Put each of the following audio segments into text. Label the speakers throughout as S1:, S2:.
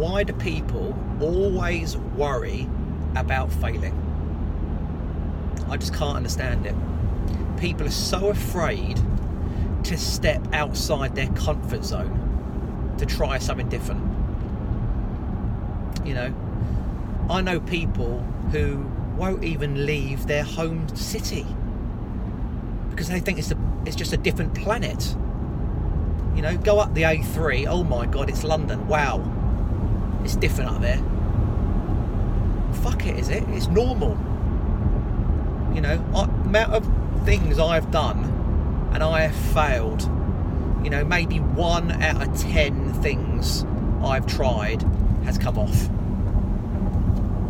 S1: why do people always worry about failing? I just can't understand it. People are so afraid to step outside their comfort zone to try something different. You know, I know people who won't even leave their home city because they think it's a, it's just a different planet. You know, go up the A3. Oh my God, it's London. Wow, it's different up there. Fuck it, is it? It's normal. You know, amount of things I've done and I have failed. You know, maybe one out of ten things I've tried has come off.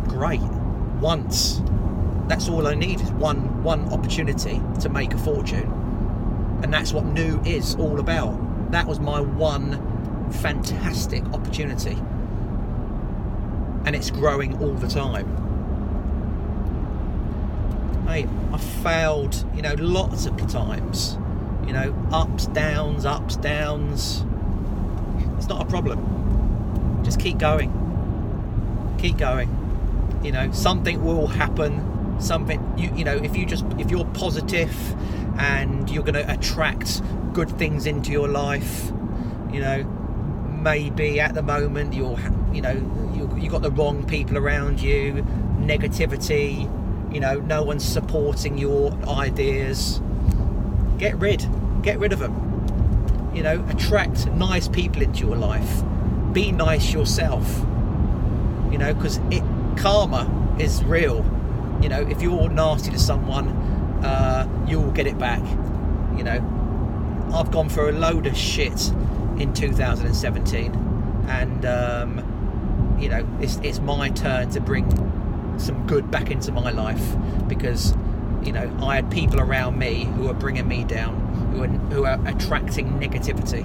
S1: Great. Once. That's all I need is one one opportunity to make a fortune. And that's what new is all about. That was my one fantastic opportunity. And it's growing all the time. Mate, I failed, you know, lots of times you know, ups, downs, ups, downs. It's not a problem. Just keep going. Keep going. You know, something will happen. Something you you know, if you just if you're positive and you're to attract good things into your life, you know, maybe at the moment you're you know you you got the wrong people around you, negativity, you know, no one's supporting your ideas. Get rid get rid of them. You know, attract nice people into your life. Be nice yourself. You know, because it karma is real. You know, if you're nasty to someone, uh, you will get it back. You know, I've gone through a load of shit in 2017, and um, you know, it's it's my turn to bring some good back into my life because you know I had people around me who are bringing me down who are, who are attracting negativity.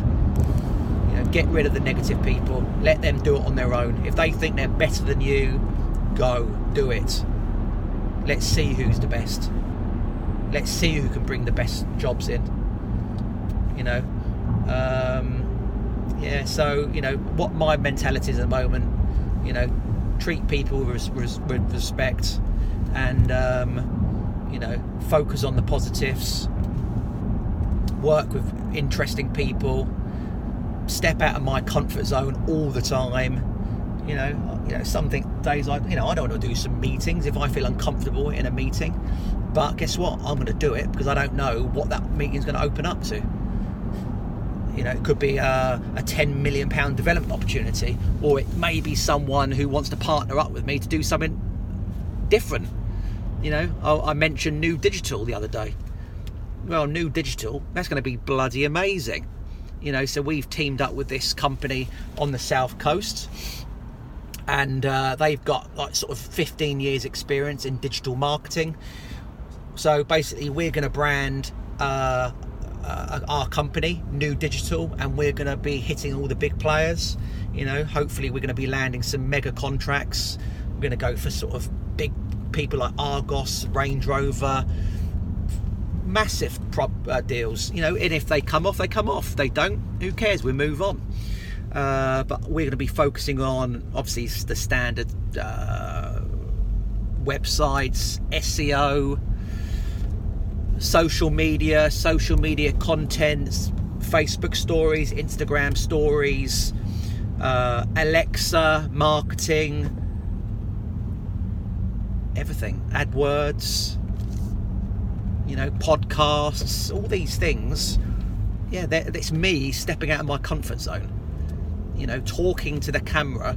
S1: You know, get rid of the negative people. Let them do it on their own. If they think they're better than you, go do it. Let's see who's the best. Let's see who can bring the best jobs in. You know, um, yeah. So you know what my mentality is at the moment. You know, treat people with, with respect, and um, you know, focus on the positives work with interesting people, step out of my comfort zone all the time. You know, you know, something days I, you know, I don't want to do some meetings if I feel uncomfortable in a meeting. But guess what? I'm going to do it because I don't know what that meeting is going to open up to. You know, it could be a, a 10 million pound development opportunity, or it may be someone who wants to partner up with me to do something different. You know, I, I mentioned new digital the other day well, new digital, that's going to be bloody amazing. You know, so we've teamed up with this company on the south coast, and uh, they've got like sort of 15 years experience in digital marketing. So basically, we're going to brand uh, uh, our company, New Digital, and we're going to be hitting all the big players. You know, hopefully, we're going to be landing some mega contracts. We're going to go for sort of big people like Argos, Range Rover, massive prop uh, deals, you know, and if they come off, they come off. They don't, who cares? We move on. Uh, but we're going to be focusing on obviously the standard uh, websites, SEO, social media, social media contents, Facebook stories, Instagram stories, uh, Alexa marketing, everything, AdWords you know, podcasts, all these things. Yeah, it's me stepping out of my comfort zone. You know, talking to the camera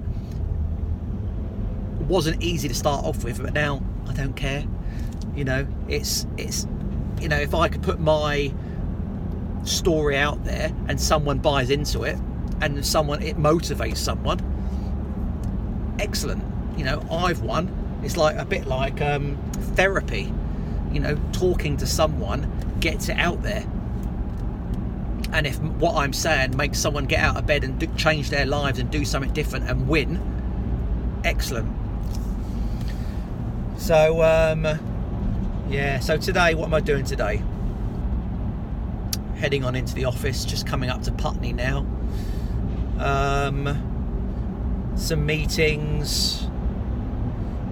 S1: wasn't easy to start off with, but now I don't care. You know, it's it's you know, if I could put my story out there and someone buys into it and someone it motivates someone, excellent. You know, I've won. It's like a bit like um, therapy you know, talking to someone gets it out there. And if what I'm saying makes someone get out of bed and do, change their lives and do something different and win, excellent. So, um, yeah, so today, what am I doing today? Heading on into the office, just coming up to Putney now. Um, some meetings.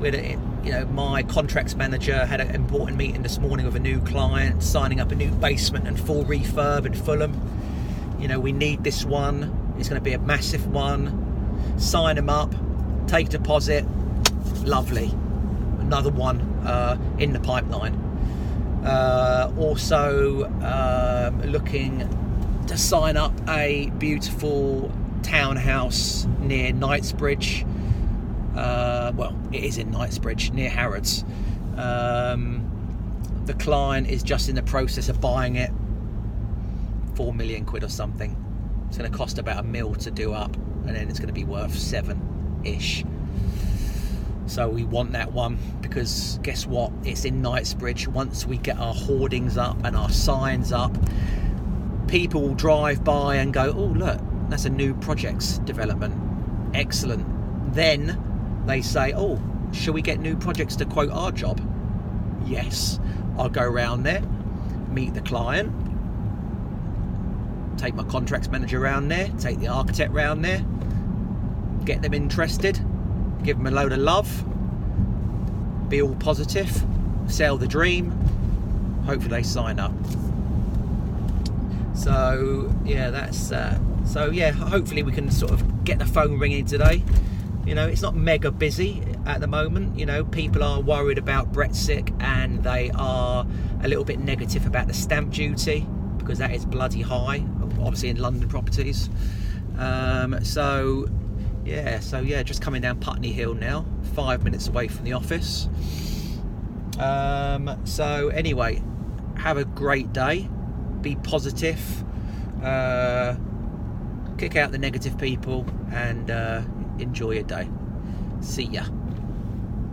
S1: A, you know, my contracts manager had an important meeting this morning with a new client, signing up a new basement and full refurb in Fulham. You know, we need this one. It's going to be a massive one. Sign them up, take deposit. Lovely. Another one uh, in the pipeline. Uh, also, um, looking to sign up a beautiful townhouse near Knightsbridge. Uh, well, it is in Knightsbridge near Harrods. Um, the client is just in the process of buying it, four million quid or something. It's going to cost about a mil to do up, and then it's going to be worth seven ish. So we want that one because guess what? It's in Knightsbridge. Once we get our hoardings up and our signs up, people will drive by and go, "Oh, look, that's a new projects development. Excellent." Then they say, "Oh, shall we get new projects to quote our job?" Yes, I'll go around there, meet the client, take my contracts manager around there, take the architect round there, get them interested, give them a load of love, be all positive, sell the dream. Hopefully they sign up. So yeah, that's uh, so yeah. Hopefully we can sort of get the phone ringing today. You know, it's not mega busy at the moment. You know, people are worried about Brexit and they are a little bit negative about the stamp duty because that is bloody high, obviously in London properties. Um, so yeah, so yeah, just coming down Putney Hill now, five minutes away from the office. Um, so anyway, have a great day. Be positive. Uh, kick out the negative people and uh, enjoy your day. See ya.